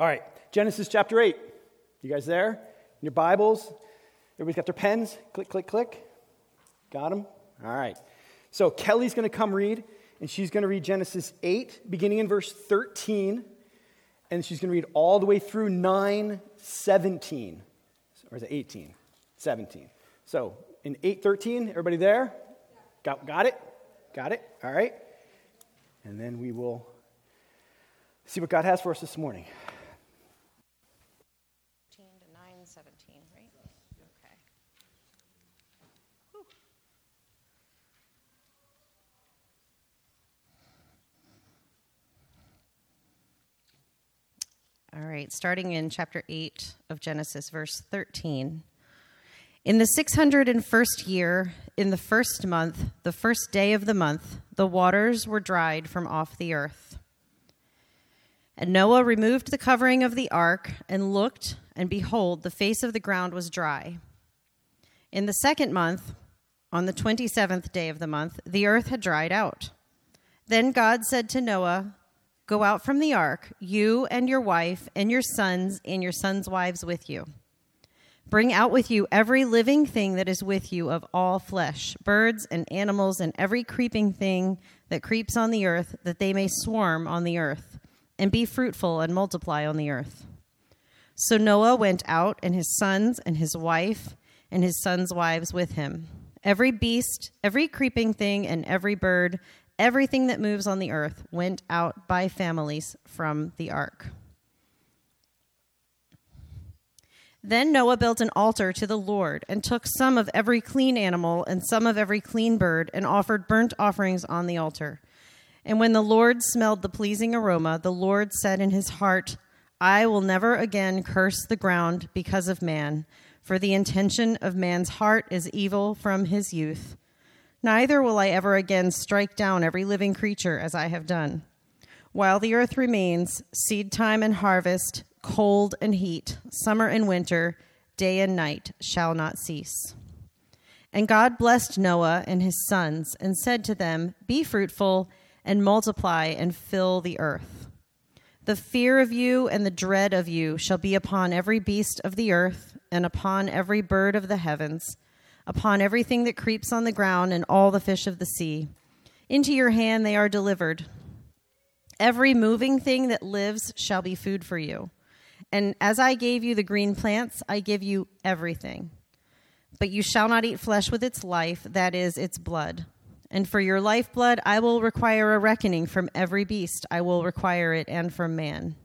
All right, Genesis chapter 8. You guys there? In your Bibles? Everybody's got their pens? Click, click, click. Got them? All right. So Kelly's going to come read, and she's going to read Genesis 8, beginning in verse 13, and she's going to read all the way through 9, 17. Or is it 18? 17. So in 813, everybody there? Got, got it? Got it? All right. And then we will see what God has for us this morning. to 917, right? Okay. Whew. All right, starting in chapter 8 of Genesis, verse 13. In the 601st year, in the first month, the first day of the month, the waters were dried from off the earth. And Noah removed the covering of the ark and looked, and behold, the face of the ground was dry. In the second month, on the 27th day of the month, the earth had dried out. Then God said to Noah, Go out from the ark, you and your wife, and your sons, and your sons' wives with you. Bring out with you every living thing that is with you of all flesh, birds and animals, and every creeping thing that creeps on the earth, that they may swarm on the earth, and be fruitful and multiply on the earth. So Noah went out, and his sons, and his wife, and his sons' wives with him. Every beast, every creeping thing, and every bird, everything that moves on the earth went out by families from the ark. Then Noah built an altar to the Lord and took some of every clean animal and some of every clean bird and offered burnt offerings on the altar. And when the Lord smelled the pleasing aroma, the Lord said in his heart, I will never again curse the ground because of man, for the intention of man's heart is evil from his youth. Neither will I ever again strike down every living creature as I have done. While the earth remains, seed time and harvest, cold and heat, summer and winter, day and night shall not cease. And God blessed Noah and his sons and said to them, Be fruitful and multiply and fill the earth. The fear of you and the dread of you shall be upon every beast of the earth and upon every bird of the heavens, upon everything that creeps on the ground and all the fish of the sea. Into your hand they are delivered. Every moving thing that lives shall be food for you. And as I gave you the green plants, I give you everything. But you shall not eat flesh with its life, that is, its blood. And for your lifeblood, I will require a reckoning from every beast, I will require it, and from man.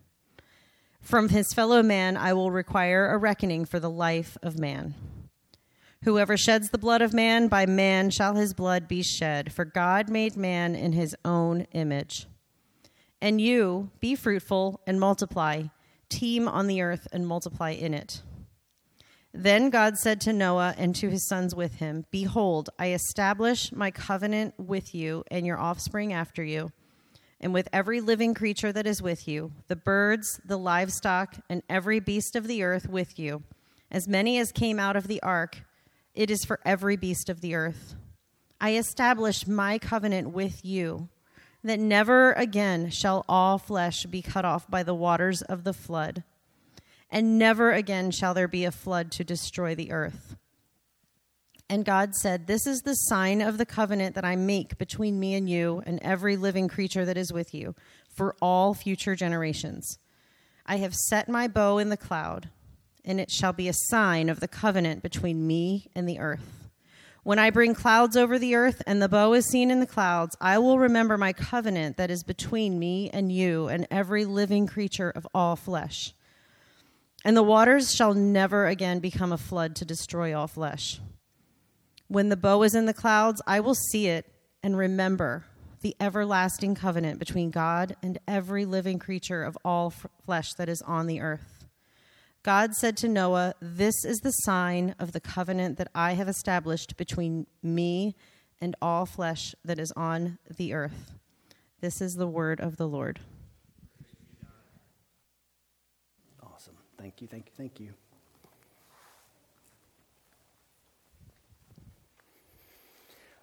From his fellow man, I will require a reckoning for the life of man. Whoever sheds the blood of man, by man shall his blood be shed, for God made man in his own image. And you, be fruitful and multiply teem on the earth and multiply in it. Then God said to Noah and to his sons with him Behold, I establish my covenant with you and your offspring after you, and with every living creature that is with you, the birds, the livestock, and every beast of the earth with you, as many as came out of the ark. It is for every beast of the earth. I establish my covenant with you that never again shall all flesh be cut off by the waters of the flood, and never again shall there be a flood to destroy the earth. And God said, This is the sign of the covenant that I make between me and you and every living creature that is with you for all future generations. I have set my bow in the cloud, and it shall be a sign of the covenant between me and the earth. When I bring clouds over the earth and the bow is seen in the clouds, I will remember my covenant that is between me and you and every living creature of all flesh. And the waters shall never again become a flood to destroy all flesh. When the bow is in the clouds, I will see it and remember the everlasting covenant between God and every living creature of all f- flesh that is on the earth. God said to Noah, This is the sign of the covenant that I have established between me and all flesh that is on the earth. This is the word of the Lord. Awesome. Thank you, thank you, thank you.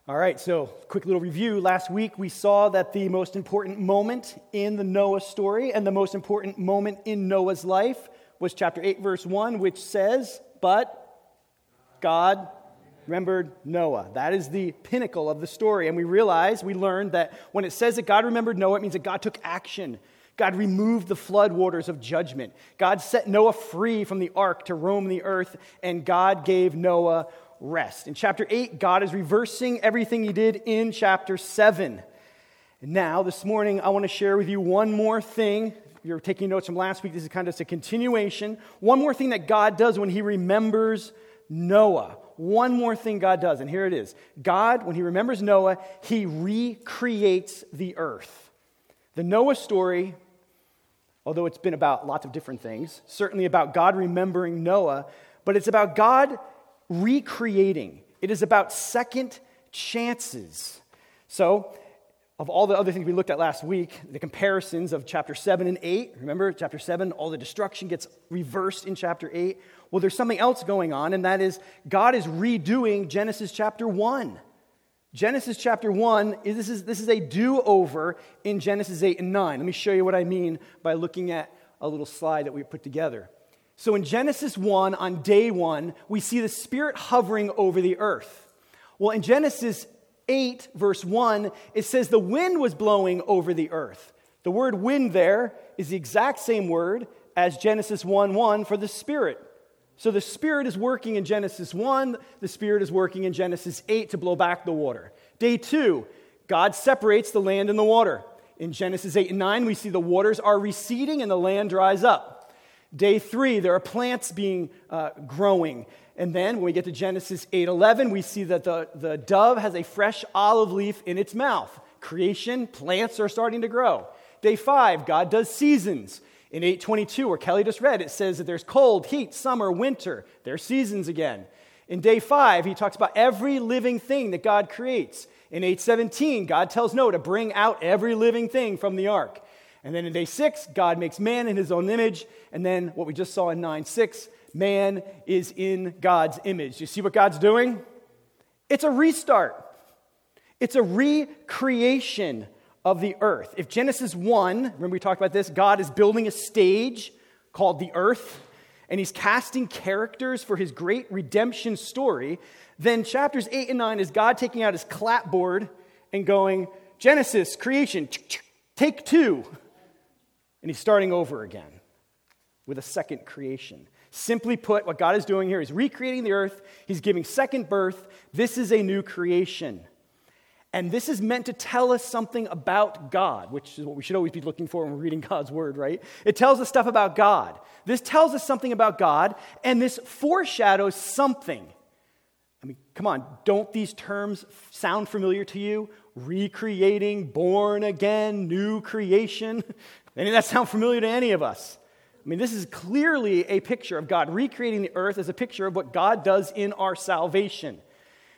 All right, so quick little review. Last week we saw that the most important moment in the Noah story and the most important moment in Noah's life was chapter 8, verse 1, which says, But God remembered Noah. That is the pinnacle of the story. And we realize, we learned that when it says that God remembered Noah, it means that God took action. God removed the flood waters of judgment. God set Noah free from the ark to roam the earth, and God gave Noah rest. In chapter 8, God is reversing everything he did in chapter 7. And now, this morning, I want to share with you one more thing. You're taking notes from last week, this is kind of just a continuation. One more thing that God does when he remembers Noah. One more thing God does, and here it is God, when he remembers Noah, he recreates the earth. The Noah story, although it's been about lots of different things, certainly about God remembering Noah, but it's about God recreating. It is about second chances. So, of all the other things we looked at last week, the comparisons of chapter 7 and 8, remember chapter 7, all the destruction gets reversed in chapter 8. Well, there's something else going on, and that is God is redoing Genesis chapter 1. Genesis chapter 1, this is, this is a do over in Genesis 8 and 9. Let me show you what I mean by looking at a little slide that we put together. So in Genesis 1, on day 1, we see the Spirit hovering over the earth. Well, in Genesis 8, verse 1, it says the wind was blowing over the earth. The word wind there is the exact same word as Genesis 1 1 for the Spirit. So the Spirit is working in Genesis 1, the Spirit is working in Genesis 8 to blow back the water. Day 2, God separates the land and the water. In Genesis 8 and 9, we see the waters are receding and the land dries up. Day three, there are plants being uh, growing. And then when we get to Genesis 8:11, we see that the, the dove has a fresh olive leaf in its mouth. Creation, plants are starting to grow. Day five, God does seasons. In 822, where Kelly just read, it says that there's cold, heat, summer, winter. There's seasons again. In day five, he talks about every living thing that God creates. In 817, God tells Noah to bring out every living thing from the ark. And then in day six, God makes man in his own image. And then what we just saw in 9 6, man is in God's image. You see what God's doing? It's a restart, it's a recreation of the earth. If Genesis 1, remember we talked about this, God is building a stage called the earth, and he's casting characters for his great redemption story, then chapters 8 and 9 is God taking out his clapboard and going, Genesis, creation, take two. And he's starting over again with a second creation. Simply put, what God is doing here is recreating the earth, He's giving second birth. This is a new creation. And this is meant to tell us something about God, which is what we should always be looking for when we're reading God's word, right? It tells us stuff about God. This tells us something about God, and this foreshadows something. I mean, come on, don't these terms sound familiar to you? Recreating, born again, new creation. Any of that sound familiar to any of us? I mean, this is clearly a picture of God recreating the earth as a picture of what God does in our salvation.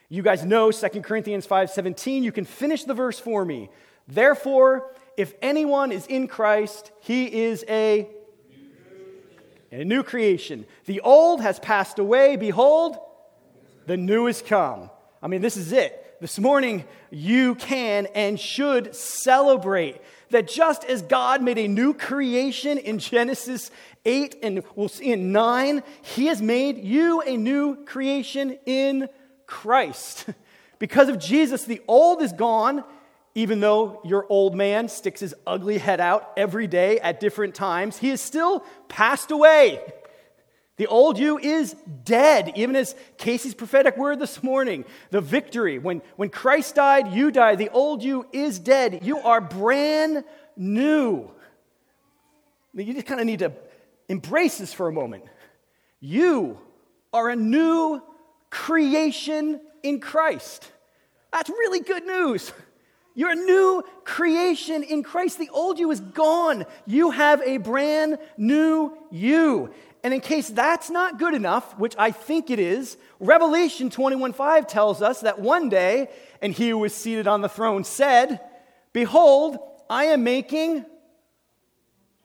You guys know 2 Corinthians 5:17. You can finish the verse for me. Therefore, if anyone is in Christ, he is a new a new creation. The old has passed away, behold, the new has come. I mean, this is it. This morning, you can and should celebrate that just as God made a new creation in Genesis 8 and we'll see in 9, He has made you a new creation in Christ. because of Jesus, the old is gone, even though your old man sticks his ugly head out every day at different times, he has still passed away. The old you is dead, even as Casey's prophetic word this morning. The victory, when, when Christ died, you died. The old you is dead. You are brand new. You just kind of need to embrace this for a moment. You are a new creation in Christ. That's really good news. You're a new creation in Christ. The old you is gone. You have a brand new you. And in case that's not good enough, which I think it is, Revelation 21:5 tells us that one day, and he who was seated on the throne said, Behold, I am making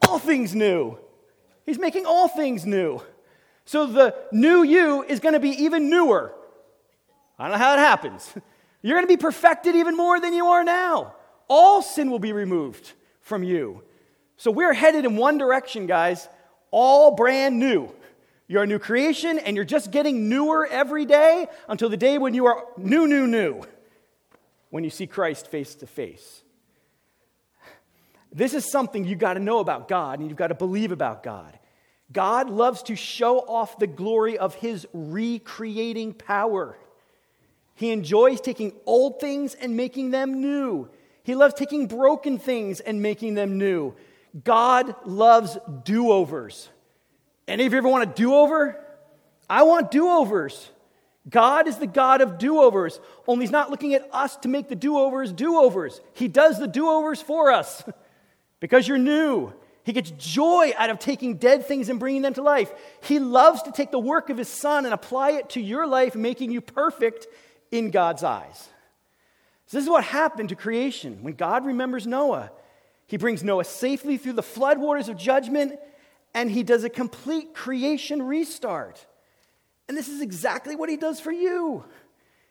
all things new. He's making all things new. So the new you is going to be even newer. I don't know how it happens. You're going to be perfected even more than you are now. All sin will be removed from you. So we're headed in one direction, guys, all brand new. You're a new creation, and you're just getting newer every day until the day when you are new, new, new, when you see Christ face to face. This is something you've got to know about God, and you've got to believe about God. God loves to show off the glory of his recreating power. He enjoys taking old things and making them new. He loves taking broken things and making them new. God loves do overs. Any of you ever want a do over? I want do overs. God is the God of do overs, only He's not looking at us to make the do overs do overs. He does the do overs for us because you're new. He gets joy out of taking dead things and bringing them to life. He loves to take the work of His Son and apply it to your life, making you perfect in God's eyes. So this is what happened to creation. When God remembers Noah, he brings Noah safely through the floodwaters of judgment and he does a complete creation restart. And this is exactly what he does for you.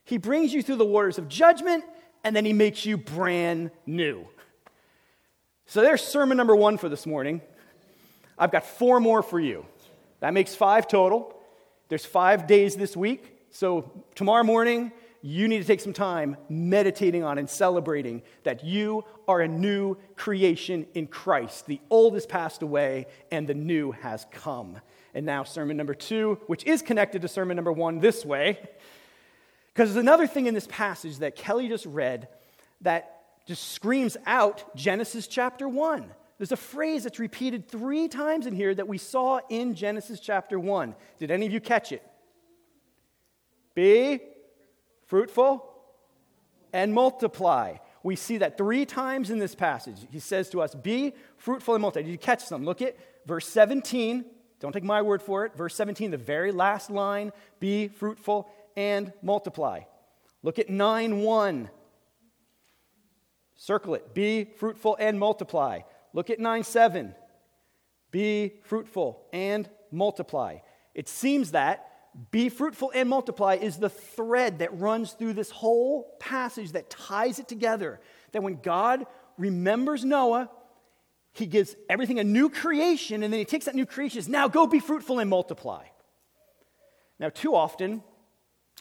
He brings you through the waters of judgment and then he makes you brand new. So there's sermon number one for this morning. I've got four more for you. That makes five total. There's five days this week. So tomorrow morning, you need to take some time meditating on and celebrating that you are a new creation in Christ. The old has passed away and the new has come. And now, sermon number two, which is connected to sermon number one this way, because there's another thing in this passage that Kelly just read that just screams out Genesis chapter one. There's a phrase that's repeated three times in here that we saw in Genesis chapter 1. Did any of you catch it? Be fruitful, and multiply. We see that three times in this passage. He says to us, Be fruitful and multiply. Did you catch them? Look at verse 17. Don't take my word for it. Verse 17, the very last line Be fruitful and multiply. Look at 9 1. Circle it. Be fruitful and multiply. Look at 9 7. Be fruitful and multiply. It seems that be fruitful and multiply is the thread that runs through this whole passage that ties it together. That when God remembers Noah, he gives everything a new creation, and then he takes that new creation, and says, now go be fruitful and multiply. Now, too often,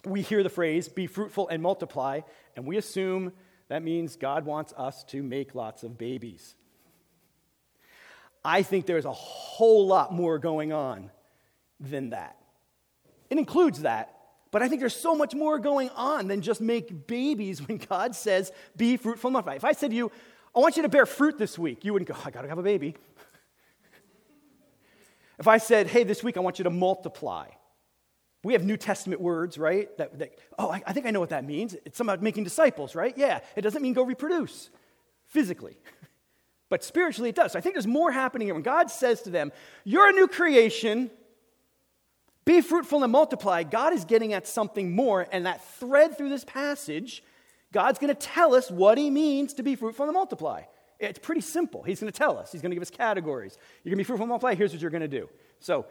we hear the phrase, be fruitful and multiply, and we assume that means God wants us to make lots of babies. I think there's a whole lot more going on than that. It includes that. But I think there's so much more going on than just make babies when God says, be fruitful and multiply. If I said to you, I want you to bear fruit this week, you wouldn't go, I gotta have a baby. if I said, hey, this week I want you to multiply, we have New Testament words, right? That, that oh, I, I think I know what that means. It's about making disciples, right? Yeah, it doesn't mean go reproduce physically. But spiritually, it does. So I think there's more happening here. When God says to them, You're a new creation, be fruitful and multiply. God is getting at something more, and that thread through this passage, God's going to tell us what He means to be fruitful and multiply. It's pretty simple. He's going to tell us, He's going to give us categories. You're going to be fruitful and multiply, here's what you're going to do. So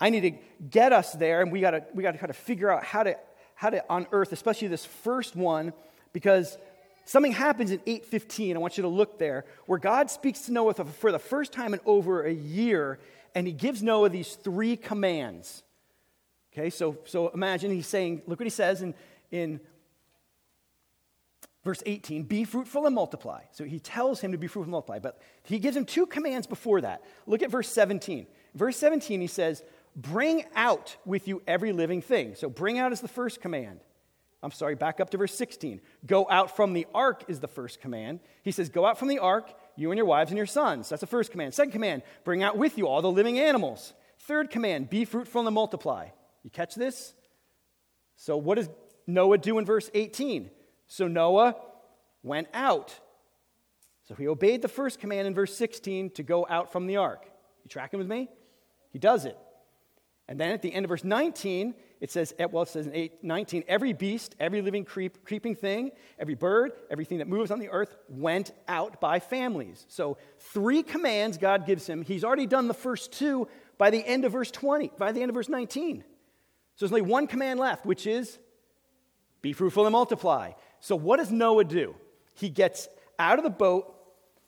I need to get us there, and we got to we got to kind of figure out how to how to unearth, especially this first one, because something happens in 8:15. I want you to look there, where God speaks to Noah for the first time in over a year, and He gives Noah these three commands. Okay, so, so imagine he's saying, look what he says in, in verse 18 be fruitful and multiply. So he tells him to be fruitful and multiply, but he gives him two commands before that. Look at verse 17. Verse 17, he says, bring out with you every living thing. So bring out is the first command. I'm sorry, back up to verse 16. Go out from the ark is the first command. He says, Go out from the ark, you and your wives and your sons. That's the first command. Second command, bring out with you all the living animals. Third command, be fruitful and multiply. You catch this? So, what does Noah do in verse 18? So, Noah went out. So, he obeyed the first command in verse 16 to go out from the ark. You tracking with me? He does it. And then at the end of verse 19, it says, eh, well, it says in 8, 19, every beast, every living creep, creeping thing, every bird, everything that moves on the earth went out by families. So, three commands God gives him. He's already done the first two by the end of verse 20, by the end of verse 19. So there's only one command left, which is be fruitful and multiply. So, what does Noah do? He gets out of the boat.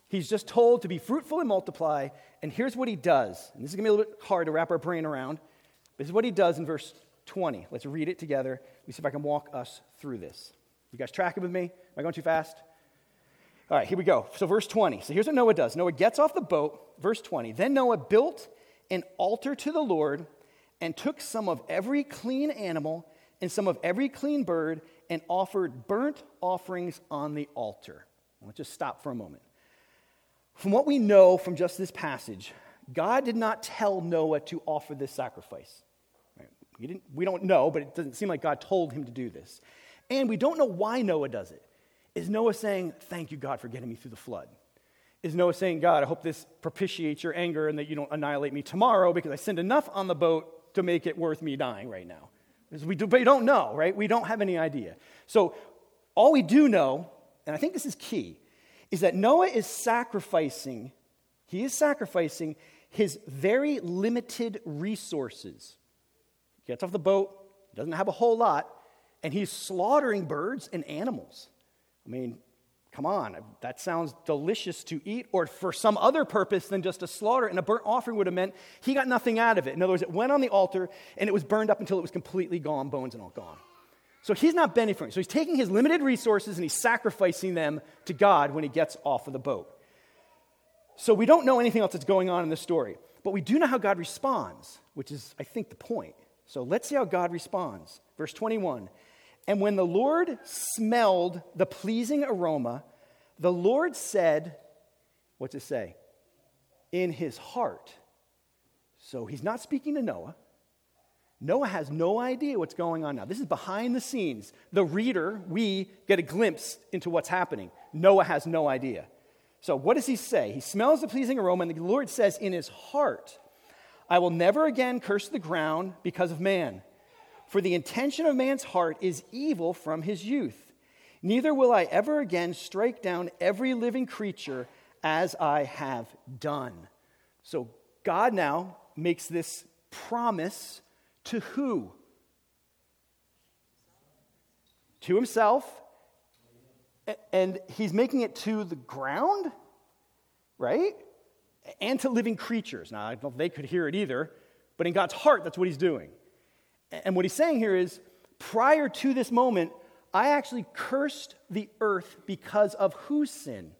He's just told to be fruitful and multiply. And here's what he does. And this is going to be a little bit hard to wrap our brain around. This is what he does in verse 20. Let's read it together. Let me see if I can walk us through this. You guys tracking with me? Am I going too fast? All right, here we go. So, verse 20. So, here's what Noah does Noah gets off the boat. Verse 20. Then Noah built an altar to the Lord and took some of every clean animal and some of every clean bird and offered burnt offerings on the altar. Let's just stop for a moment. From what we know from just this passage, God did not tell Noah to offer this sacrifice. We don't know, but it doesn't seem like God told him to do this. And we don't know why Noah does it. Is Noah saying, Thank you, God, for getting me through the flood? Is Noah saying, God, I hope this propitiates your anger and that you don't annihilate me tomorrow because I sinned enough on the boat to make it worth me dying right now? Because we, do, we don't know, right? We don't have any idea. So all we do know, and I think this is key, is that Noah is sacrificing, he is sacrificing his very limited resources. He gets off the boat, doesn't have a whole lot, and he's slaughtering birds and animals. I mean, come on, that sounds delicious to eat, or for some other purpose than just a slaughter. And a burnt offering would have meant he got nothing out of it. In other words, it went on the altar and it was burned up until it was completely gone, bones and all gone. So he's not benefiting. So he's taking his limited resources and he's sacrificing them to God when he gets off of the boat. So we don't know anything else that's going on in this story, but we do know how God responds, which is, I think, the point. So let's see how God responds. Verse 21 And when the Lord smelled the pleasing aroma, the Lord said, What's it say? In his heart. So he's not speaking to Noah. Noah has no idea what's going on now. This is behind the scenes. The reader, we get a glimpse into what's happening. Noah has no idea. So, what does he say? He smells the pleasing aroma, and the Lord says in his heart, I will never again curse the ground because of man. For the intention of man's heart is evil from his youth. Neither will I ever again strike down every living creature as I have done. So, God now makes this promise to who? To himself. And he's making it to the ground, right? And to living creatures. Now, I don't know if they could hear it either, but in God's heart, that's what he's doing. And what he's saying here is prior to this moment, I actually cursed the earth because of whose sin?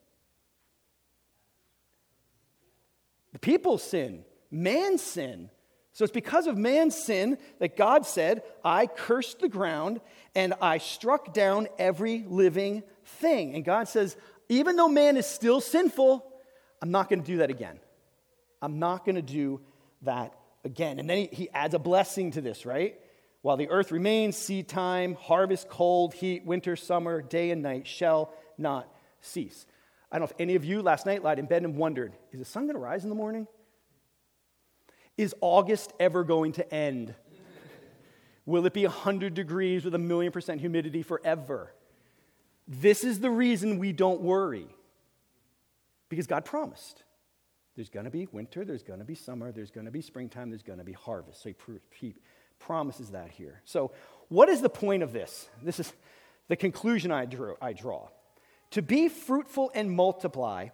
The people's sin, man's sin. So it's because of man's sin that God said, I cursed the ground and I struck down every living thing. And God says, even though man is still sinful, I'm not going to do that again. I'm not going to do that again. And then he, he adds a blessing to this, right? While the earth remains, seed time, harvest, cold, heat, winter, summer, day and night shall not cease. I don't know if any of you last night lied in bed and wondered, is the sun going to rise in the morning? Is August ever going to end? Will it be 100 degrees with a million percent humidity forever? This is the reason we don't worry. Because God promised. There's going to be winter, there's going to be summer, there's going to be springtime, there's going to be harvest. So he, promises that here. So, what is the point of this? This is the conclusion I, drew, I draw. To be fruitful and multiply,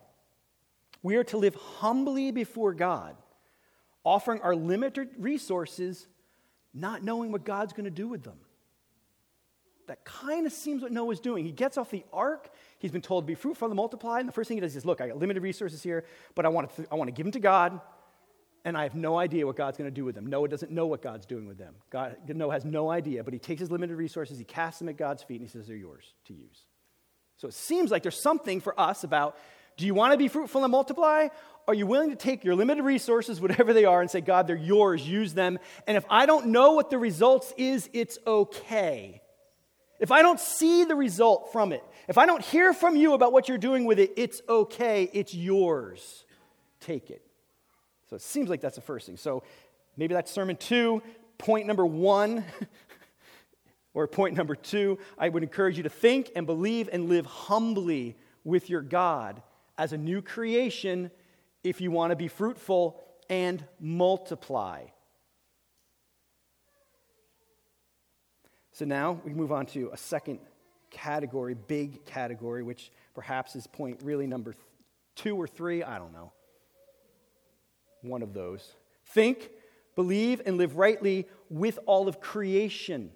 we are to live humbly before God offering our limited resources, not knowing what God's going to do with them. That kind of seems what Noah's doing. He gets off the ark. He's been told to be fruitful and multiply. And the first thing he does is, look, I got limited resources here, but I want to, I want to give them to God, and I have no idea what God's going to do with them. Noah doesn't know what God's doing with them. God, Noah has no idea, but he takes his limited resources, he casts them at God's feet, and he says, they're yours to use. So it seems like there's something for us about do you want to be fruitful and multiply? Are you willing to take your limited resources, whatever they are, and say, God, they're yours, use them? And if I don't know what the results is, it's okay. If I don't see the result from it, if I don't hear from you about what you're doing with it, it's okay. It's yours. Take it. So it seems like that's the first thing. So maybe that's sermon two. Point number one, or point number two, I would encourage you to think and believe and live humbly with your God as a new creation if you want to be fruitful and multiply. So now we move on to a second category, big category, which perhaps is point really number two or three. I don't know. One of those. Think, believe, and live rightly with all of creation.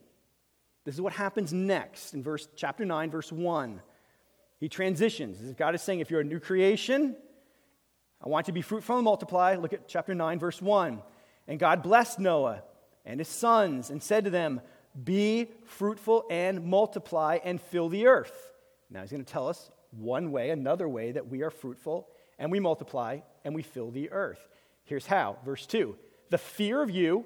This is what happens next in verse chapter 9, verse 1. He transitions. God is saying, if you're a new creation, I want you to be fruitful and multiply. Look at chapter 9, verse 1. And God blessed Noah and his sons and said to them, Be fruitful and multiply and fill the earth. Now he's going to tell us one way, another way that we are fruitful and we multiply and we fill the earth. Here's how. Verse 2 The fear of you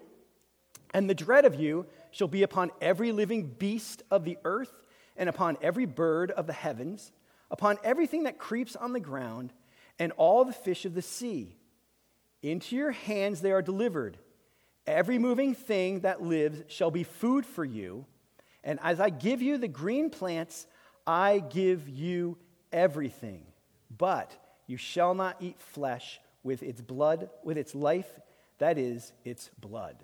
and the dread of you shall be upon every living beast of the earth and upon every bird of the heavens, upon everything that creeps on the ground, and all the fish of the sea. Into your hands they are delivered. Every moving thing that lives shall be food for you. And as I give you the green plants, I give you everything. But you shall not eat flesh with its blood, with its life, that is, its blood.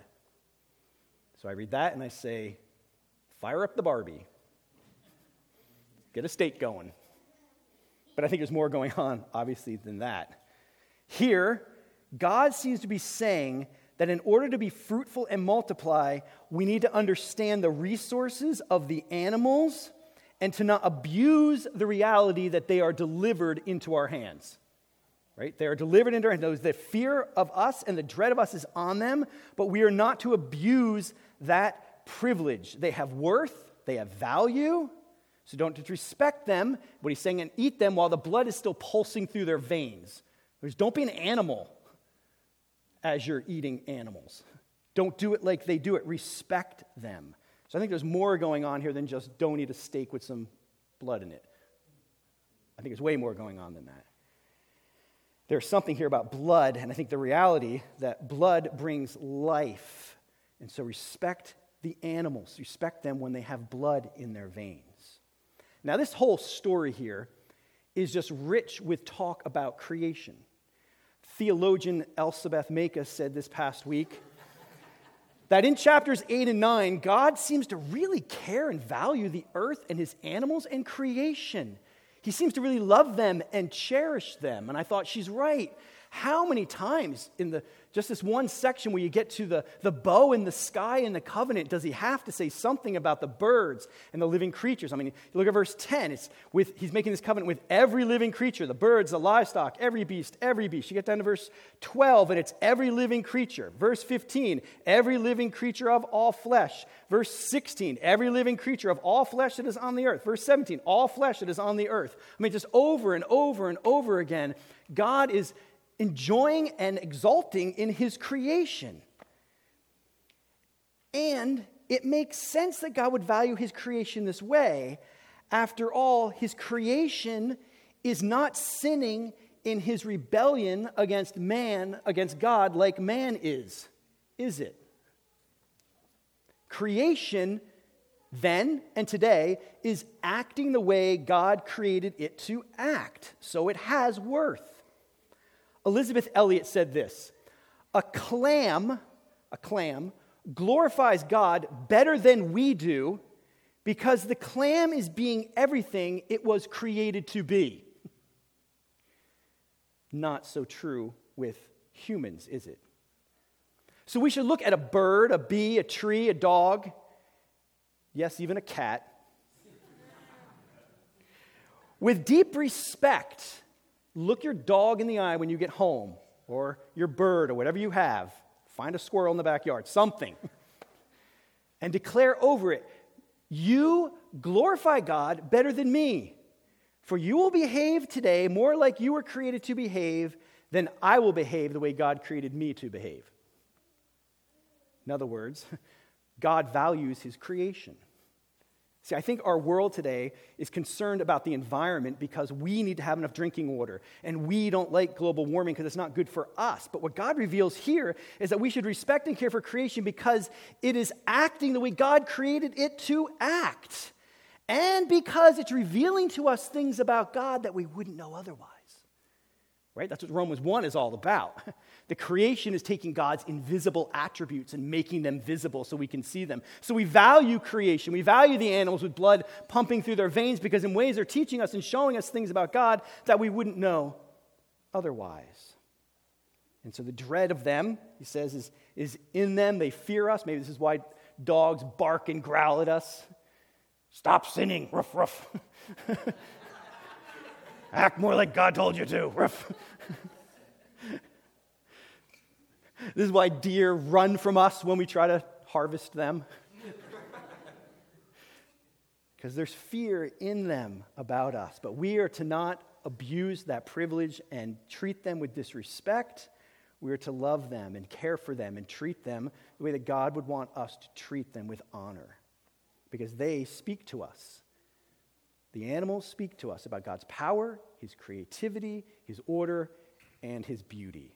So I read that and I say, fire up the Barbie. Get a state going. But I think there's more going on, obviously, than that. Here, God seems to be saying that in order to be fruitful and multiply, we need to understand the resources of the animals and to not abuse the reality that they are delivered into our hands. Right? They are delivered into our hands. The fear of us and the dread of us is on them, but we are not to abuse that privilege. They have worth, they have value, so don't disrespect them. What he's saying, and eat them while the blood is still pulsing through their veins. There's, don't be an animal as you're eating animals. Don't do it like they do it. Respect them. So I think there's more going on here than just don't eat a steak with some blood in it. I think there's way more going on than that. There's something here about blood, and I think the reality that blood brings life. And so respect the animals, respect them when they have blood in their veins. Now, this whole story here is just rich with talk about creation. Theologian Elspeth Makes said this past week that in chapters 8 and 9, God seems to really care and value the earth and his animals and creation. He seems to really love them and cherish them. And I thought, she's right. How many times in the just this one section where you get to the, the bow in the sky in the covenant does he have to say something about the birds and the living creatures? I mean, look at verse 10, it's with he's making this covenant with every living creature, the birds, the livestock, every beast, every beast. You get down to verse 12, and it's every living creature. Verse 15, every living creature of all flesh. Verse 16, every living creature of all flesh that is on the earth. Verse 17, all flesh that is on the earth. I mean, just over and over and over again, God is enjoying and exulting in his creation. And it makes sense that God would value his creation this way. After all, his creation is not sinning in his rebellion against man, against God, like man is, is it? Creation then and today is acting the way God created it to act, so it has worth. Elisabeth Elliot said this A clam, a clam, glorifies God better than we do because the clam is being everything it was created to be. Not so true with humans, is it? So we should look at a bird, a bee, a tree, a dog, yes, even a cat, with deep respect Look your dog in the eye when you get home, or your bird, or whatever you have. Find a squirrel in the backyard, something. and declare over it, You glorify God better than me. For you will behave today more like you were created to behave than I will behave the way God created me to behave. In other words, God values his creation. See, I think our world today is concerned about the environment because we need to have enough drinking water. And we don't like global warming because it's not good for us. But what God reveals here is that we should respect and care for creation because it is acting the way God created it to act. And because it's revealing to us things about God that we wouldn't know otherwise. Right? That's what Romans 1 is all about. The creation is taking God's invisible attributes and making them visible so we can see them. So we value creation. We value the animals with blood pumping through their veins because, in ways, they're teaching us and showing us things about God that we wouldn't know otherwise. And so the dread of them, he says, is, is in them. They fear us. Maybe this is why dogs bark and growl at us. Stop sinning, ruff, ruff. Act more like God told you to. This is why deer run from us when we try to harvest them. Because there's fear in them about us. But we are to not abuse that privilege and treat them with disrespect. We are to love them and care for them and treat them the way that God would want us to treat them with honor. Because they speak to us. The animals speak to us about God's power, His creativity, His order, and His beauty.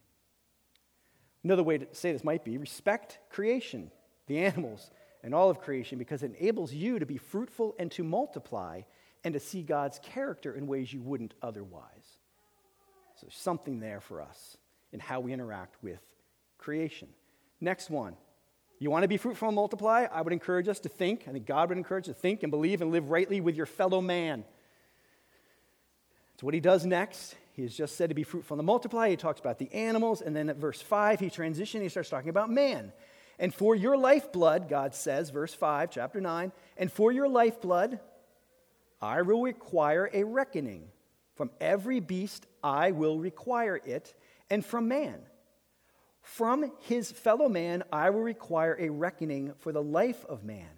Another way to say this might be respect creation, the animals, and all of creation because it enables you to be fruitful and to multiply and to see God's character in ways you wouldn't otherwise. So something there for us in how we interact with creation. Next one. You want to be fruitful and multiply? I would encourage us to think, I think God would encourage us to think and believe and live rightly with your fellow man. It's what he does next. He is just said to be fruitful and multiply. He talks about the animals. And then at verse 5, he transitions. He starts talking about man. And for your lifeblood, God says, verse 5, chapter 9, and for your lifeblood, I will require a reckoning. From every beast, I will require it, and from man. From his fellow man, I will require a reckoning for the life of man.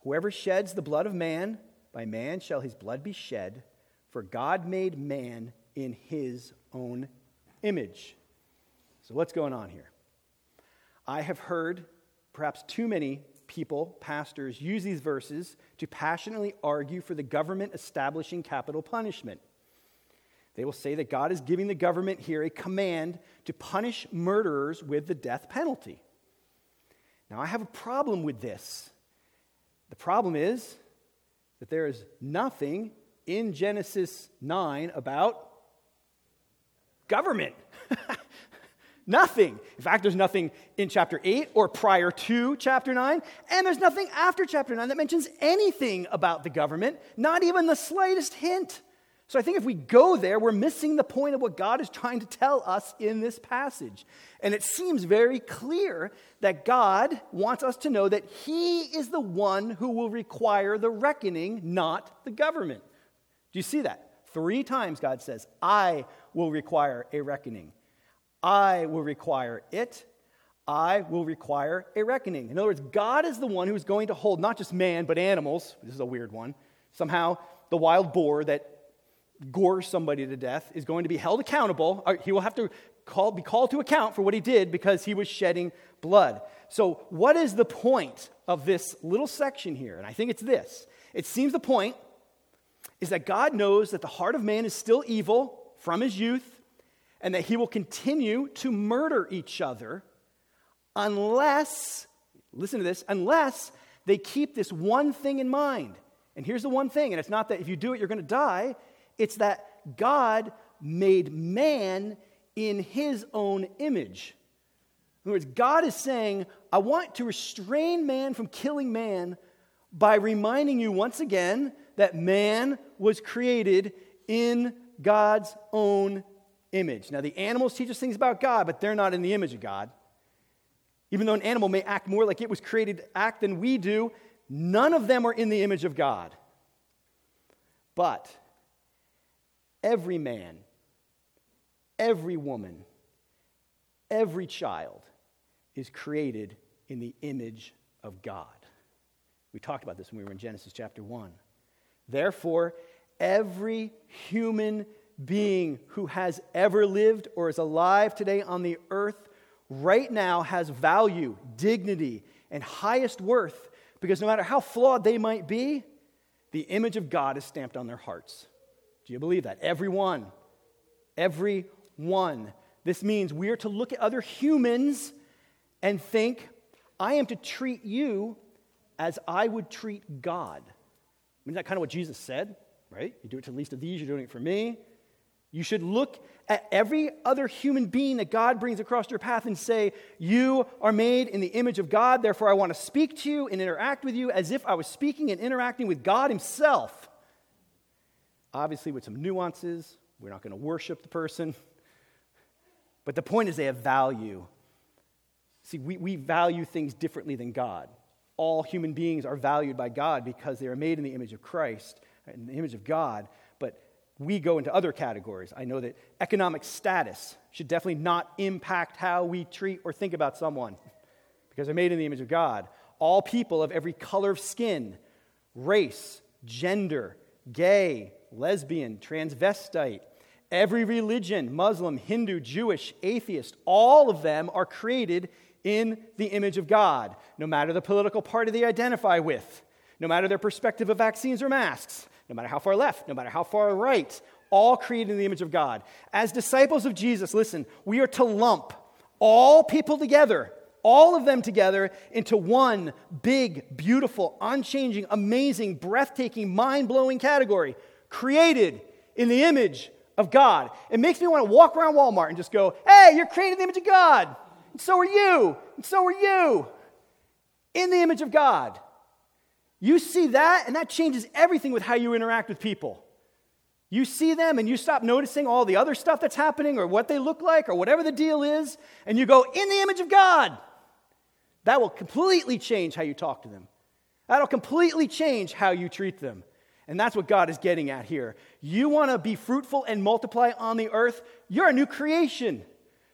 Whoever sheds the blood of man, by man shall his blood be shed, for God made man in his own image. So, what's going on here? I have heard perhaps too many people, pastors, use these verses to passionately argue for the government establishing capital punishment. They will say that God is giving the government here a command to punish murderers with the death penalty. Now, I have a problem with this. The problem is that there is nothing in Genesis 9 about government. nothing. In fact, there's nothing in chapter 8 or prior to chapter 9, and there's nothing after chapter 9 that mentions anything about the government, not even the slightest hint. So I think if we go there, we're missing the point of what God is trying to tell us in this passage. And it seems very clear that God wants us to know that He is the one who will require the reckoning, not the government. Do you see that? Three times God says, I will require a reckoning. I will require it. I will require a reckoning. In other words, God is the one who is going to hold not just man, but animals. This is a weird one. Somehow, the wild boar that gores somebody to death is going to be held accountable. Uh, he will have to call, be called to account for what he did because he was shedding blood. So, what is the point of this little section here? And I think it's this it seems the point is that God knows that the heart of man is still evil from his youth, and that he will continue to murder each other unless, listen to this, unless they keep this one thing in mind. And here's the one thing, and it's not that if you do it, you're going to die, it's that God made man in his own image. In other words, God is saying, I want to restrain man from killing man by reminding you once again that man was created in God's own image. Now, the animals teach us things about God, but they're not in the image of God. Even though an animal may act more like it was created to act than we do, none of them are in the image of God. But every man, every woman, every child is created in the image of God. We talked about this when we were in Genesis chapter 1. Therefore, every human being who has ever lived or is alive today on the earth right now has value, dignity, and highest worth because no matter how flawed they might be, the image of God is stamped on their hearts. Do you believe that? Everyone. Every one. This means we are to look at other humans and think, I am to treat you as I would treat God. Isn't that kind of what Jesus said? right? You do it to the least of these, you're doing it for me. You should look at every other human being that God brings across your path and say, You are made in the image of God, therefore I want to speak to you and interact with you as if I was speaking and interacting with God Himself. Obviously, with some nuances, we're not going to worship the person. But the point is, they have value. See, we, we value things differently than God. All human beings are valued by God because they are made in the image of Christ, in the image of God. But we go into other categories. I know that economic status should definitely not impact how we treat or think about someone because they're made in the image of God. All people of every color of skin, race, gender, gay, lesbian, transvestite, every religion, Muslim, Hindu, Jewish, atheist, all of them are created in the image of God, no matter the political party they identify with, no matter their perspective of vaccines or masks, no matter how far left, no matter how far right, all created in the image of God. As disciples of Jesus, listen, we are to lump all people together, all of them together, into one big, beautiful, unchanging, amazing, breathtaking, mind blowing category created in the image of God. It makes me want to walk around Walmart and just go, hey, you're created in the image of God. And so are you. And so are you. In the image of God. You see that, and that changes everything with how you interact with people. You see them and you stop noticing all the other stuff that's happening or what they look like or whatever the deal is, and you go, in the image of God. That will completely change how you talk to them. That'll completely change how you treat them. And that's what God is getting at here. You want to be fruitful and multiply on the earth, you're a new creation.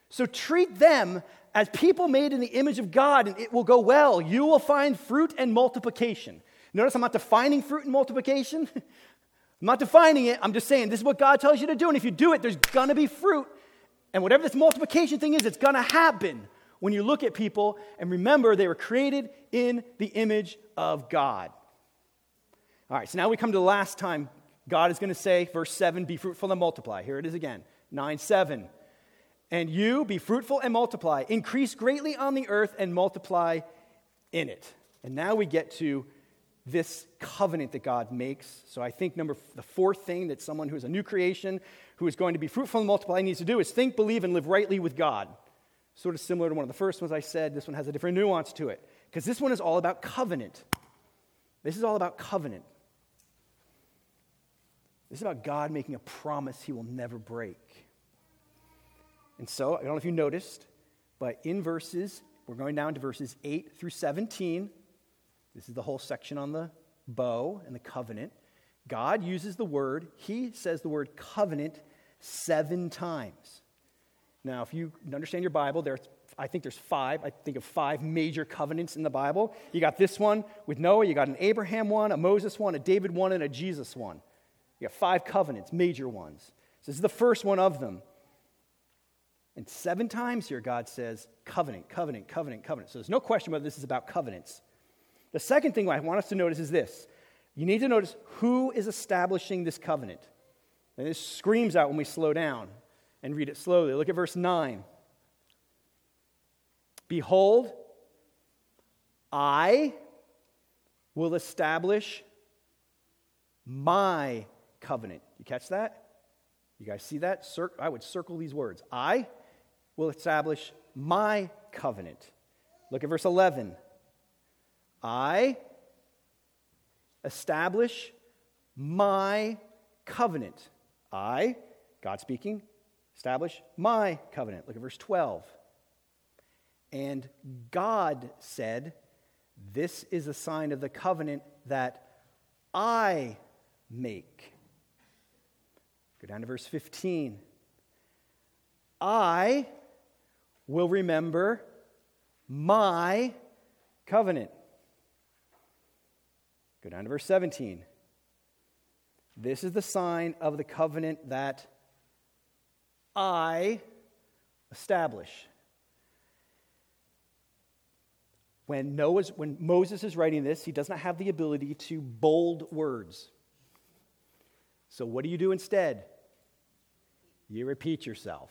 So treat them as people made in the image of God, and it will go well. You will find fruit and multiplication. Notice I'm not defining fruit and multiplication. I'm not defining it. I'm just saying this is what God tells you to do. And if you do it, there's going to be fruit. And whatever this multiplication thing is, it's going to happen when you look at people and remember they were created in the image of God. All right, so now we come to the last time God is going to say, verse 7, be fruitful and multiply. Here it is again 9 7. And you be fruitful and multiply, increase greatly on the earth and multiply in it. And now we get to this covenant that God makes. So I think number the fourth thing that someone who is a new creation, who is going to be fruitful and multiply, needs to do is think, believe, and live rightly with God. Sort of similar to one of the first ones I said. This one has a different nuance to it because this one is all about covenant. This is all about covenant. This is about God making a promise he will never break. And so, I don't know if you noticed, but in verses, we're going down to verses 8 through 17. This is the whole section on the bow and the covenant. God uses the word, he says the word covenant seven times. Now, if you understand your Bible, there's, I think there's five. I think of five major covenants in the Bible. You got this one with Noah, you got an Abraham one, a Moses one, a David one, and a Jesus one. You got five covenants, major ones. This is the first one of them. And seven times here, God says, covenant, covenant, covenant, covenant. So there's no question whether this is about covenants. The second thing I want us to notice is this you need to notice who is establishing this covenant. And this screams out when we slow down and read it slowly. Look at verse 9. Behold, I will establish my covenant. You catch that? You guys see that? Cir- I would circle these words. I will establish my covenant. Look at verse 11. I establish my covenant. I, God speaking, establish my covenant. Look at verse 12. And God said, This is a sign of the covenant that I make. Down to verse 15. I will remember my covenant. Go down to verse 17. This is the sign of the covenant that I establish. When, Noah's, when Moses is writing this, he does not have the ability to bold words. So, what do you do instead? You repeat yourself.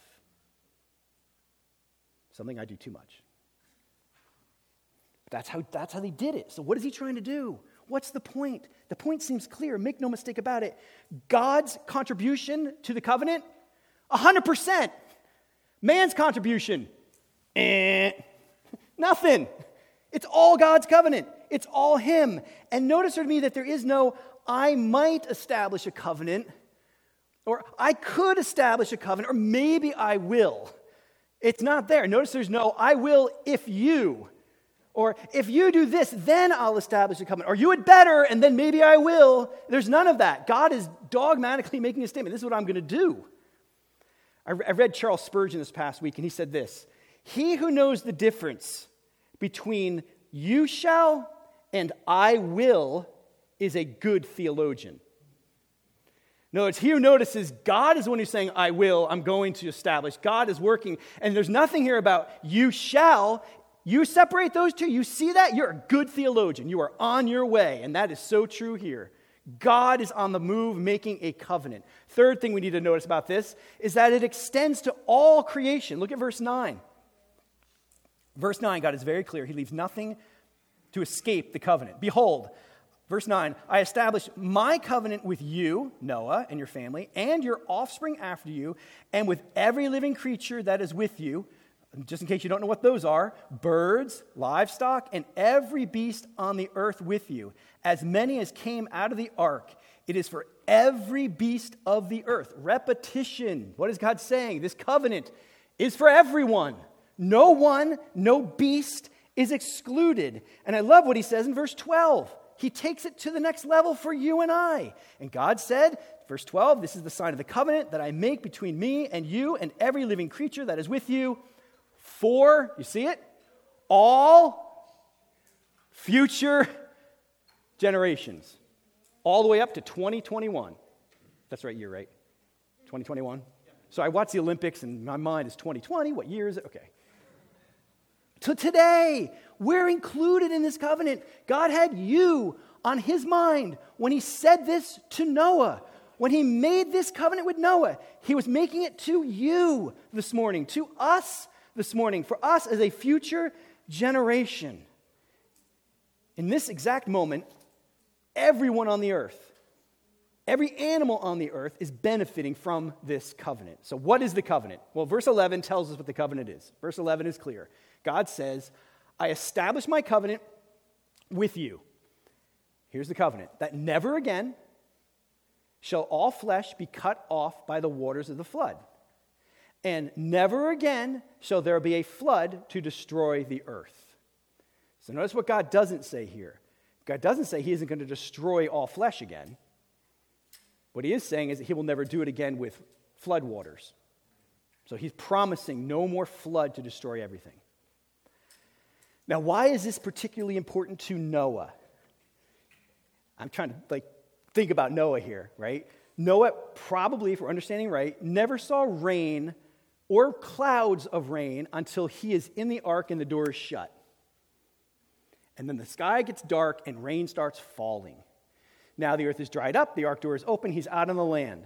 Something I do too much. That's how, that's how they did it. So, what is he trying to do? What's the point? The point seems clear. Make no mistake about it. God's contribution to the covenant 100%. Man's contribution, eh, nothing. It's all God's covenant. It's all Him. And notice with me that there is no, I might establish a covenant, or I could establish a covenant, or maybe I will. It's not there. Notice there's no, I will if you. Or if you do this, then I'll establish a covenant. Or you had better, and then maybe I will. There's none of that. God is dogmatically making a statement. This is what I'm going to do. I read Charles Spurgeon this past week, and he said this He who knows the difference between you shall and I will is a good theologian. No, it's here notices God is the one who's saying, I will, I'm going to establish. God is working. And there's nothing here about you shall. You separate those two, you see that? You're a good theologian. You are on your way. And that is so true here. God is on the move making a covenant. Third thing we need to notice about this is that it extends to all creation. Look at verse 9. Verse 9, God is very clear. He leaves nothing to escape the covenant. Behold, Verse 9, I establish my covenant with you, Noah, and your family, and your offspring after you, and with every living creature that is with you. Just in case you don't know what those are birds, livestock, and every beast on the earth with you, as many as came out of the ark. It is for every beast of the earth. Repetition. What is God saying? This covenant is for everyone. No one, no beast is excluded. And I love what he says in verse 12 he takes it to the next level for you and I. And God said, verse 12, this is the sign of the covenant that I make between me and you and every living creature that is with you for, you see it? All future generations. All the way up to 2021. That's right year, right? 2021? So I watch the Olympics and my mind is 2020. What year is it? Okay. To today, we're included in this covenant. God had you on his mind when he said this to Noah. When he made this covenant with Noah, he was making it to you this morning, to us this morning, for us as a future generation. In this exact moment, everyone on the earth, every animal on the earth is benefiting from this covenant. So, what is the covenant? Well, verse 11 tells us what the covenant is. Verse 11 is clear. God says, I establish my covenant with you. Here's the covenant that never again shall all flesh be cut off by the waters of the flood. And never again shall there be a flood to destroy the earth. So notice what God doesn't say here. God doesn't say he isn't going to destroy all flesh again. What he is saying is that he will never do it again with flood waters. So he's promising no more flood to destroy everything. Now, why is this particularly important to Noah? I'm trying to like think about Noah here, right? Noah probably, if we're understanding right, never saw rain or clouds of rain until he is in the ark and the door is shut. And then the sky gets dark and rain starts falling. Now the earth is dried up, the ark door is open, he's out on the land.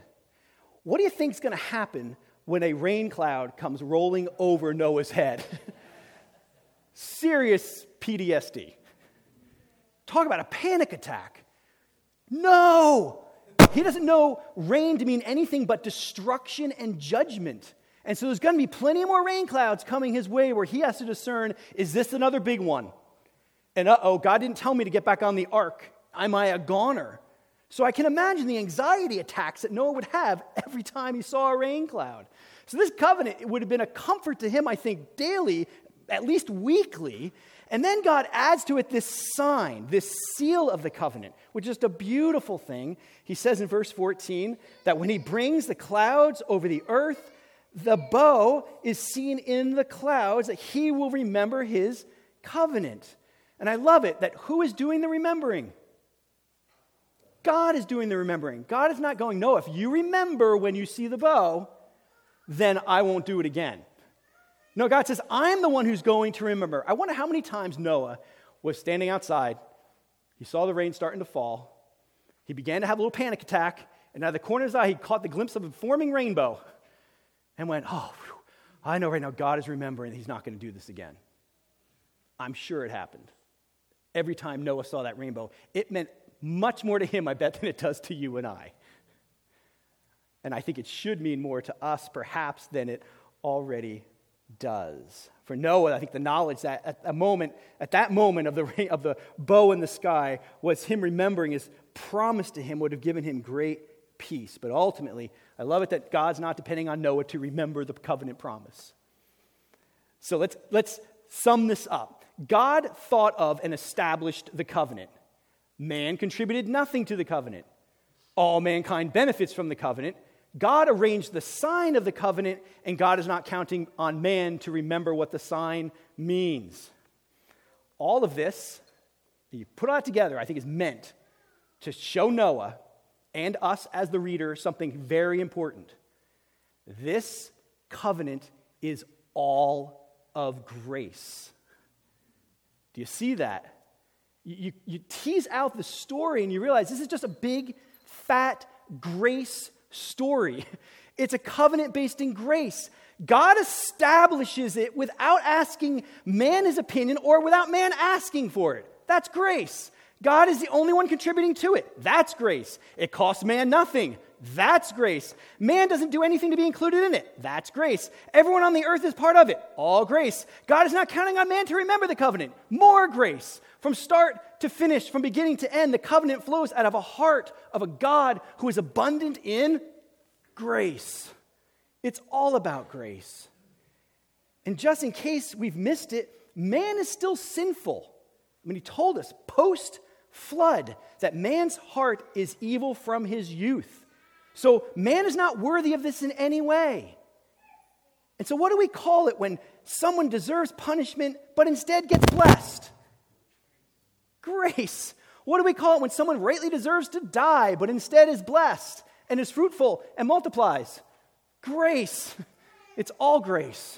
What do you think is going to happen when a rain cloud comes rolling over Noah's head? serious PTSD. Talk about a panic attack. No! He doesn't know rain to mean anything but destruction and judgment. And so there's going to be plenty more rain clouds coming his way where he has to discern is this another big one? And uh oh, God didn't tell me to get back on the ark. Am I a goner? So I can imagine the anxiety attacks that Noah would have every time he saw a rain cloud. So this covenant would have been a comfort to him, I think, daily at least weekly. And then God adds to it this sign, this seal of the covenant, which is just a beautiful thing. He says in verse 14 that when he brings the clouds over the earth, the bow is seen in the clouds, that he will remember his covenant. And I love it that who is doing the remembering? God is doing the remembering. God is not going, no, if you remember when you see the bow, then I won't do it again. No, God says, I'm the one who's going to remember. I wonder how many times Noah was standing outside. He saw the rain starting to fall. He began to have a little panic attack. And out of the corner of his eye, he caught the glimpse of a forming rainbow and went, Oh, whew, I know right now God is remembering he's not going to do this again. I'm sure it happened. Every time Noah saw that rainbow, it meant much more to him, I bet, than it does to you and I. And I think it should mean more to us, perhaps, than it already does. For Noah, I think the knowledge that at a moment, at that moment of the, of the bow in the sky, was him remembering his promise to him would have given him great peace. But ultimately, I love it that God's not depending on Noah to remember the covenant promise. So let's, let's sum this up. God thought of and established the covenant. Man contributed nothing to the covenant. All mankind benefits from the covenant. God arranged the sign of the covenant, and God is not counting on man to remember what the sign means. All of this, you put it together, I think is meant to show Noah and us as the reader something very important. This covenant is all of grace. Do you see that? You, you, tease out the story and you realize this is just a big, fat grace story. It's a covenant based in grace. God establishes it without asking man his opinion or without man asking for it. That's grace. God is the only one contributing to it. That's grace. It costs man nothing. That's grace. Man doesn't do anything to be included in it. That's grace. Everyone on the earth is part of it. All grace. God is not counting on man to remember the covenant. More grace. From start to finish, from beginning to end, the covenant flows out of a heart of a God who is abundant in grace. It's all about grace. And just in case we've missed it, man is still sinful. I mean, he told us post flood that man's heart is evil from his youth. So man is not worthy of this in any way. And so, what do we call it when someone deserves punishment but instead gets blessed? Grace. What do we call it when someone rightly deserves to die but instead is blessed? and is fruitful and multiplies. Grace. It's all grace.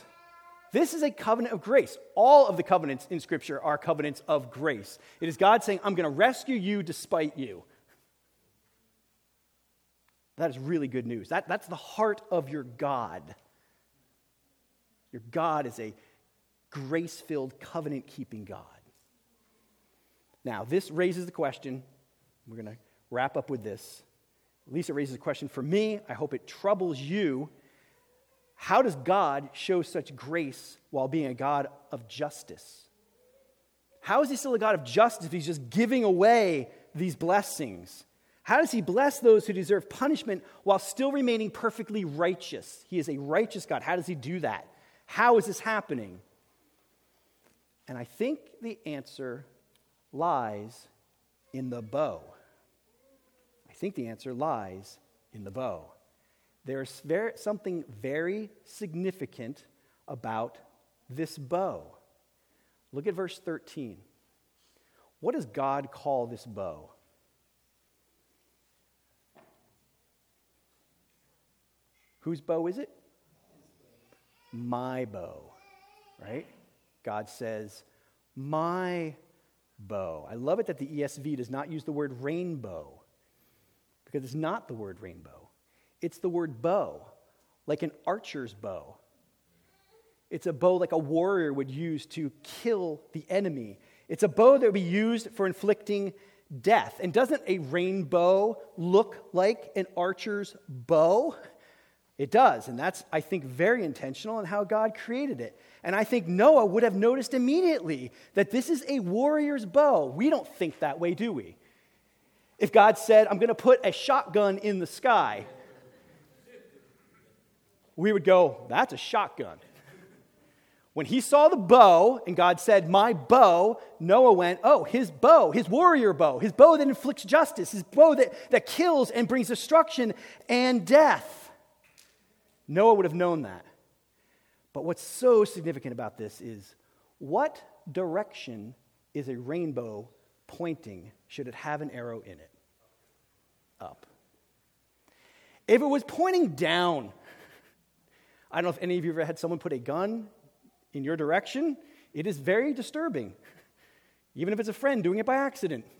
This is a covenant of grace. All of the covenants in Scripture are covenants of grace. It is God saying, I'm going to rescue you despite you. That is really good news. That, that's the heart of your God. Your God is a grace filled, covenant keeping God. Now, this raises the question we're going to wrap up with this at least it raises a question for me. I hope it troubles you. How does God show such grace while being a God of justice? How is he still a God of justice if he's just giving away these blessings? How does he bless those who deserve punishment while still remaining perfectly righteous? He is a righteous God. How does he do that? How is this happening? And I think the answer lies in the bow I think the answer lies in the bow. There's very, something very significant about this bow. Look at verse 13. What does God call this bow? Whose bow is it? My bow, right? God says, My bow. I love it that the ESV does not use the word rainbow because it's not the word rainbow, it's the word bow, like an archer's bow. It's a bow like a warrior would use to kill the enemy. It's a bow that would be used for inflicting death. And doesn't a rainbow look like an archer's bow? It does. And that's, I think, very intentional in how God created it. And I think Noah would have noticed immediately that this is a warrior's bow. We don't think that way, do we? if God said, I'm going to put a shotgun in the sky, we would go, That's a shotgun. When he saw the bow and God said, My bow, Noah went, Oh, his bow, his warrior bow, his bow that inflicts justice, his bow that, that kills and brings destruction and death. Noah would have known that. But what's so significant about this is what direction is a rainbow pointing should it have an arrow in it? Up. If it was pointing down, I don't know if any of you ever had someone put a gun in your direction. It is very disturbing, even if it's a friend doing it by accident.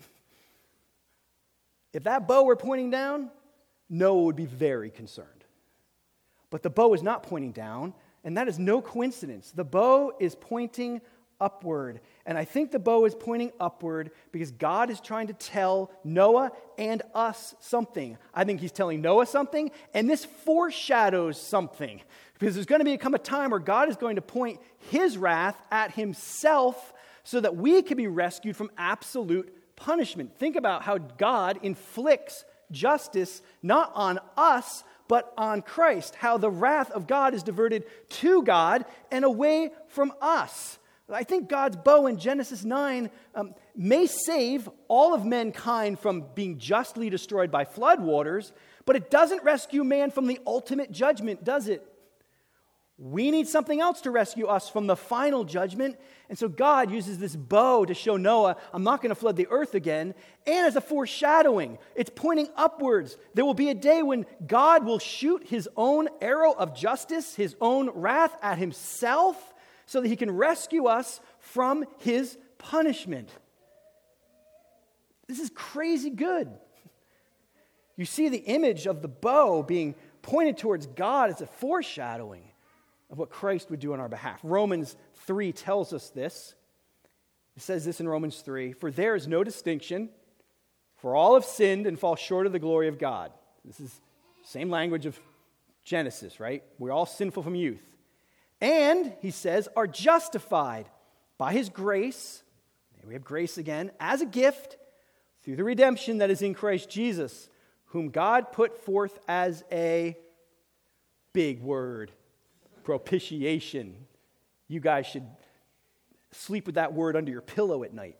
If that bow were pointing down, Noah would be very concerned. But the bow is not pointing down, and that is no coincidence. The bow is pointing upward. And I think the bow is pointing upward because God is trying to tell Noah and us something. I think he's telling Noah something, and this foreshadows something. Because there's going to become a time where God is going to point his wrath at himself so that we can be rescued from absolute punishment. Think about how God inflicts justice not on us, but on Christ. How the wrath of God is diverted to God and away from us. I think God's bow in Genesis 9 um, may save all of mankind from being justly destroyed by floodwaters, but it doesn't rescue man from the ultimate judgment, does it? We need something else to rescue us from the final judgment. And so God uses this bow to show Noah, I'm not going to flood the earth again. And as a foreshadowing, it's pointing upwards. There will be a day when God will shoot his own arrow of justice, his own wrath at himself so that he can rescue us from his punishment. This is crazy good. You see the image of the bow being pointed towards God as a foreshadowing of what Christ would do on our behalf. Romans 3 tells us this. It says this in Romans 3 For there is no distinction, for all have sinned and fall short of the glory of God. This is same language of Genesis, right? We're all sinful from youth and, he says, are justified by his grace. We have grace again, as a gift through the redemption that is in Christ Jesus, whom God put forth as a big word propitiation. You guys should sleep with that word under your pillow at night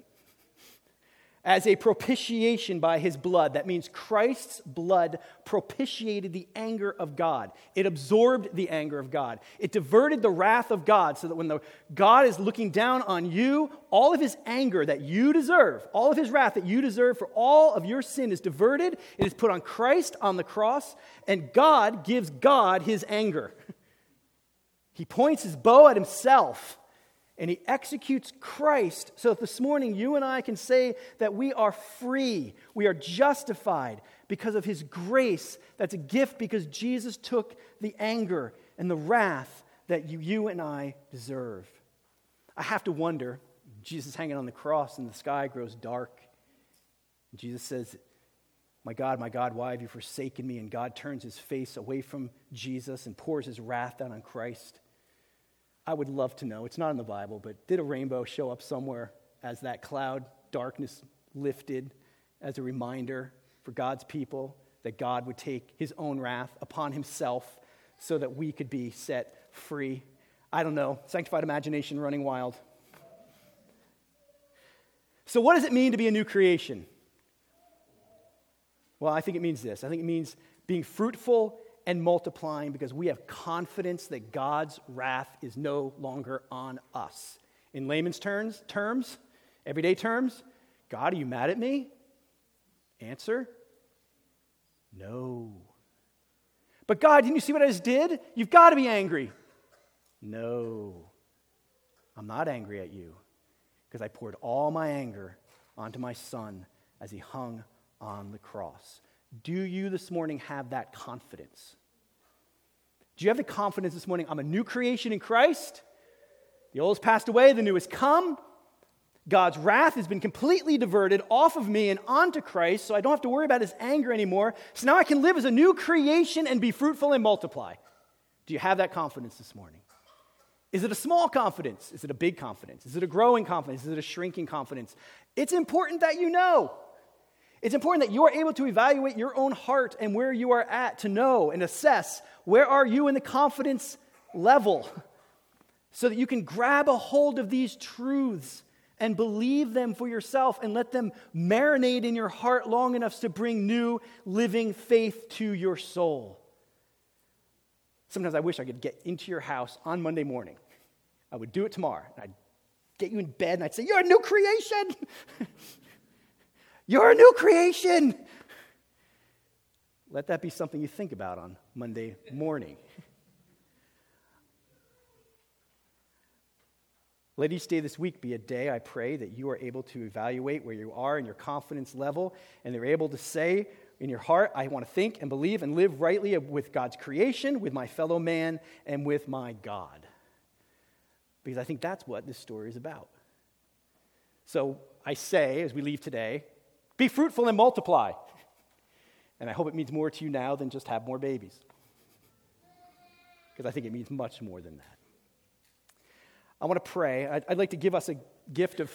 as a propitiation by his blood. That means Christ's blood propitiated the anger of God. It absorbed the anger of God. It diverted the wrath of God so that when the, God is looking down on you, all of his anger that you deserve, all of his wrath that you deserve for all of your sin is diverted. It is put on Christ on the cross, and God gives God his anger. He points his bow at himself and he executes Christ so that this morning you and I can say that we are free, we are justified because of his grace. That's a gift because Jesus took the anger and the wrath that you, you and I deserve. I have to wonder Jesus hanging on the cross and the sky grows dark. Jesus says, My God, my God, why have you forsaken me? And God turns his face away from Jesus and pours his wrath out on Christ. I would love to know. It's not in the Bible, but did a rainbow show up somewhere as that cloud darkness lifted as a reminder for God's people that God would take his own wrath upon himself so that we could be set free? I don't know. Sanctified imagination running wild. So, what does it mean to be a new creation? Well, I think it means this I think it means being fruitful and multiplying because we have confidence that God's wrath is no longer on us. In layman's terms, terms, everyday terms, God, are you mad at me? Answer no. But God, didn't you see what I just did? You've got to be angry. No, I'm not angry at you because I poured all my anger onto my son as he hung on the cross. Do you this morning have that confidence? Do you have the confidence this morning? I'm a new creation in Christ. The old has passed away, the new has come. God's wrath has been completely diverted off of me and onto Christ, so I don't have to worry about his anger anymore. So now I can live as a new creation and be fruitful and multiply. Do you have that confidence this morning? Is it a small confidence? Is it a big confidence? Is it a growing confidence? Is it a shrinking confidence? It's important that you know. It's important that you are able to evaluate your own heart and where you are at to know and assess where are you in the confidence level so that you can grab a hold of these truths and believe them for yourself and let them marinate in your heart long enough to bring new living faith to your soul. Sometimes I wish I could get into your house on Monday morning. I would do it tomorrow. And I'd get you in bed and I'd say, You're a new creation. You're a new creation. Let that be something you think about on Monday morning. Let each day this week be a day, I pray, that you are able to evaluate where you are in your confidence level, and they're able to say in your heart, I want to think and believe and live rightly with God's creation, with my fellow man, and with my God. because I think that's what this story is about. So I say, as we leave today, be fruitful and multiply. And I hope it means more to you now than just have more babies. Because I think it means much more than that. I want to pray. I'd, I'd like to give us a gift of,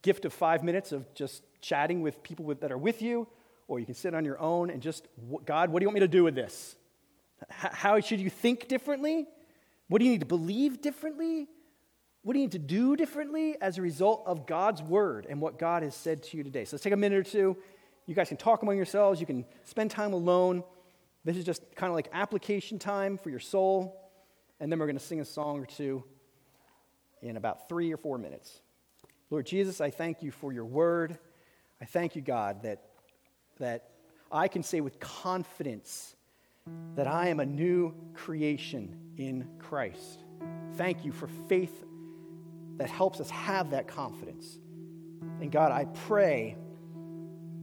gift of five minutes of just chatting with people with, that are with you, or you can sit on your own and just, God, what do you want me to do with this? How should you think differently? What do you need to believe differently? What do you need to do differently as a result of God's word and what God has said to you today? So let's take a minute or two. You guys can talk among yourselves. You can spend time alone. This is just kind of like application time for your soul. And then we're going to sing a song or two in about three or four minutes. Lord Jesus, I thank you for your word. I thank you, God, that, that I can say with confidence that I am a new creation in Christ. Thank you for faith that helps us have that confidence. And God, I pray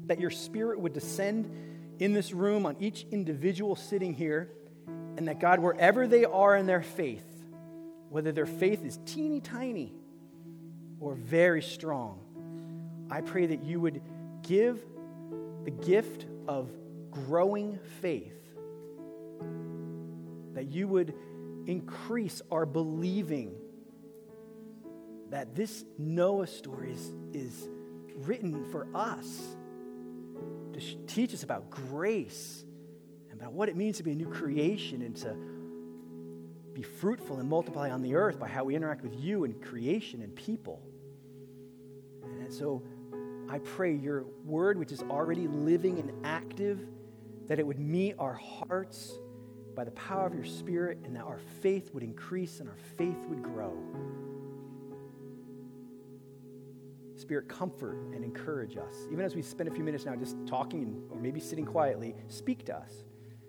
that your spirit would descend in this room on each individual sitting here, and that God, wherever they are in their faith, whether their faith is teeny tiny or very strong, I pray that you would give the gift of growing faith, that you would increase our believing that this Noah story is, is written for us to teach us about grace and about what it means to be a new creation and to be fruitful and multiply on the earth by how we interact with you and creation and people. And so I pray your word, which is already living and active, that it would meet our hearts by the power of your spirit and that our faith would increase and our faith would grow. Spirit, comfort and encourage us. Even as we spend a few minutes now just talking or maybe sitting quietly, speak to us.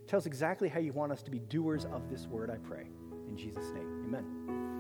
Tell us exactly how you want us to be doers of this word, I pray. In Jesus' name, amen.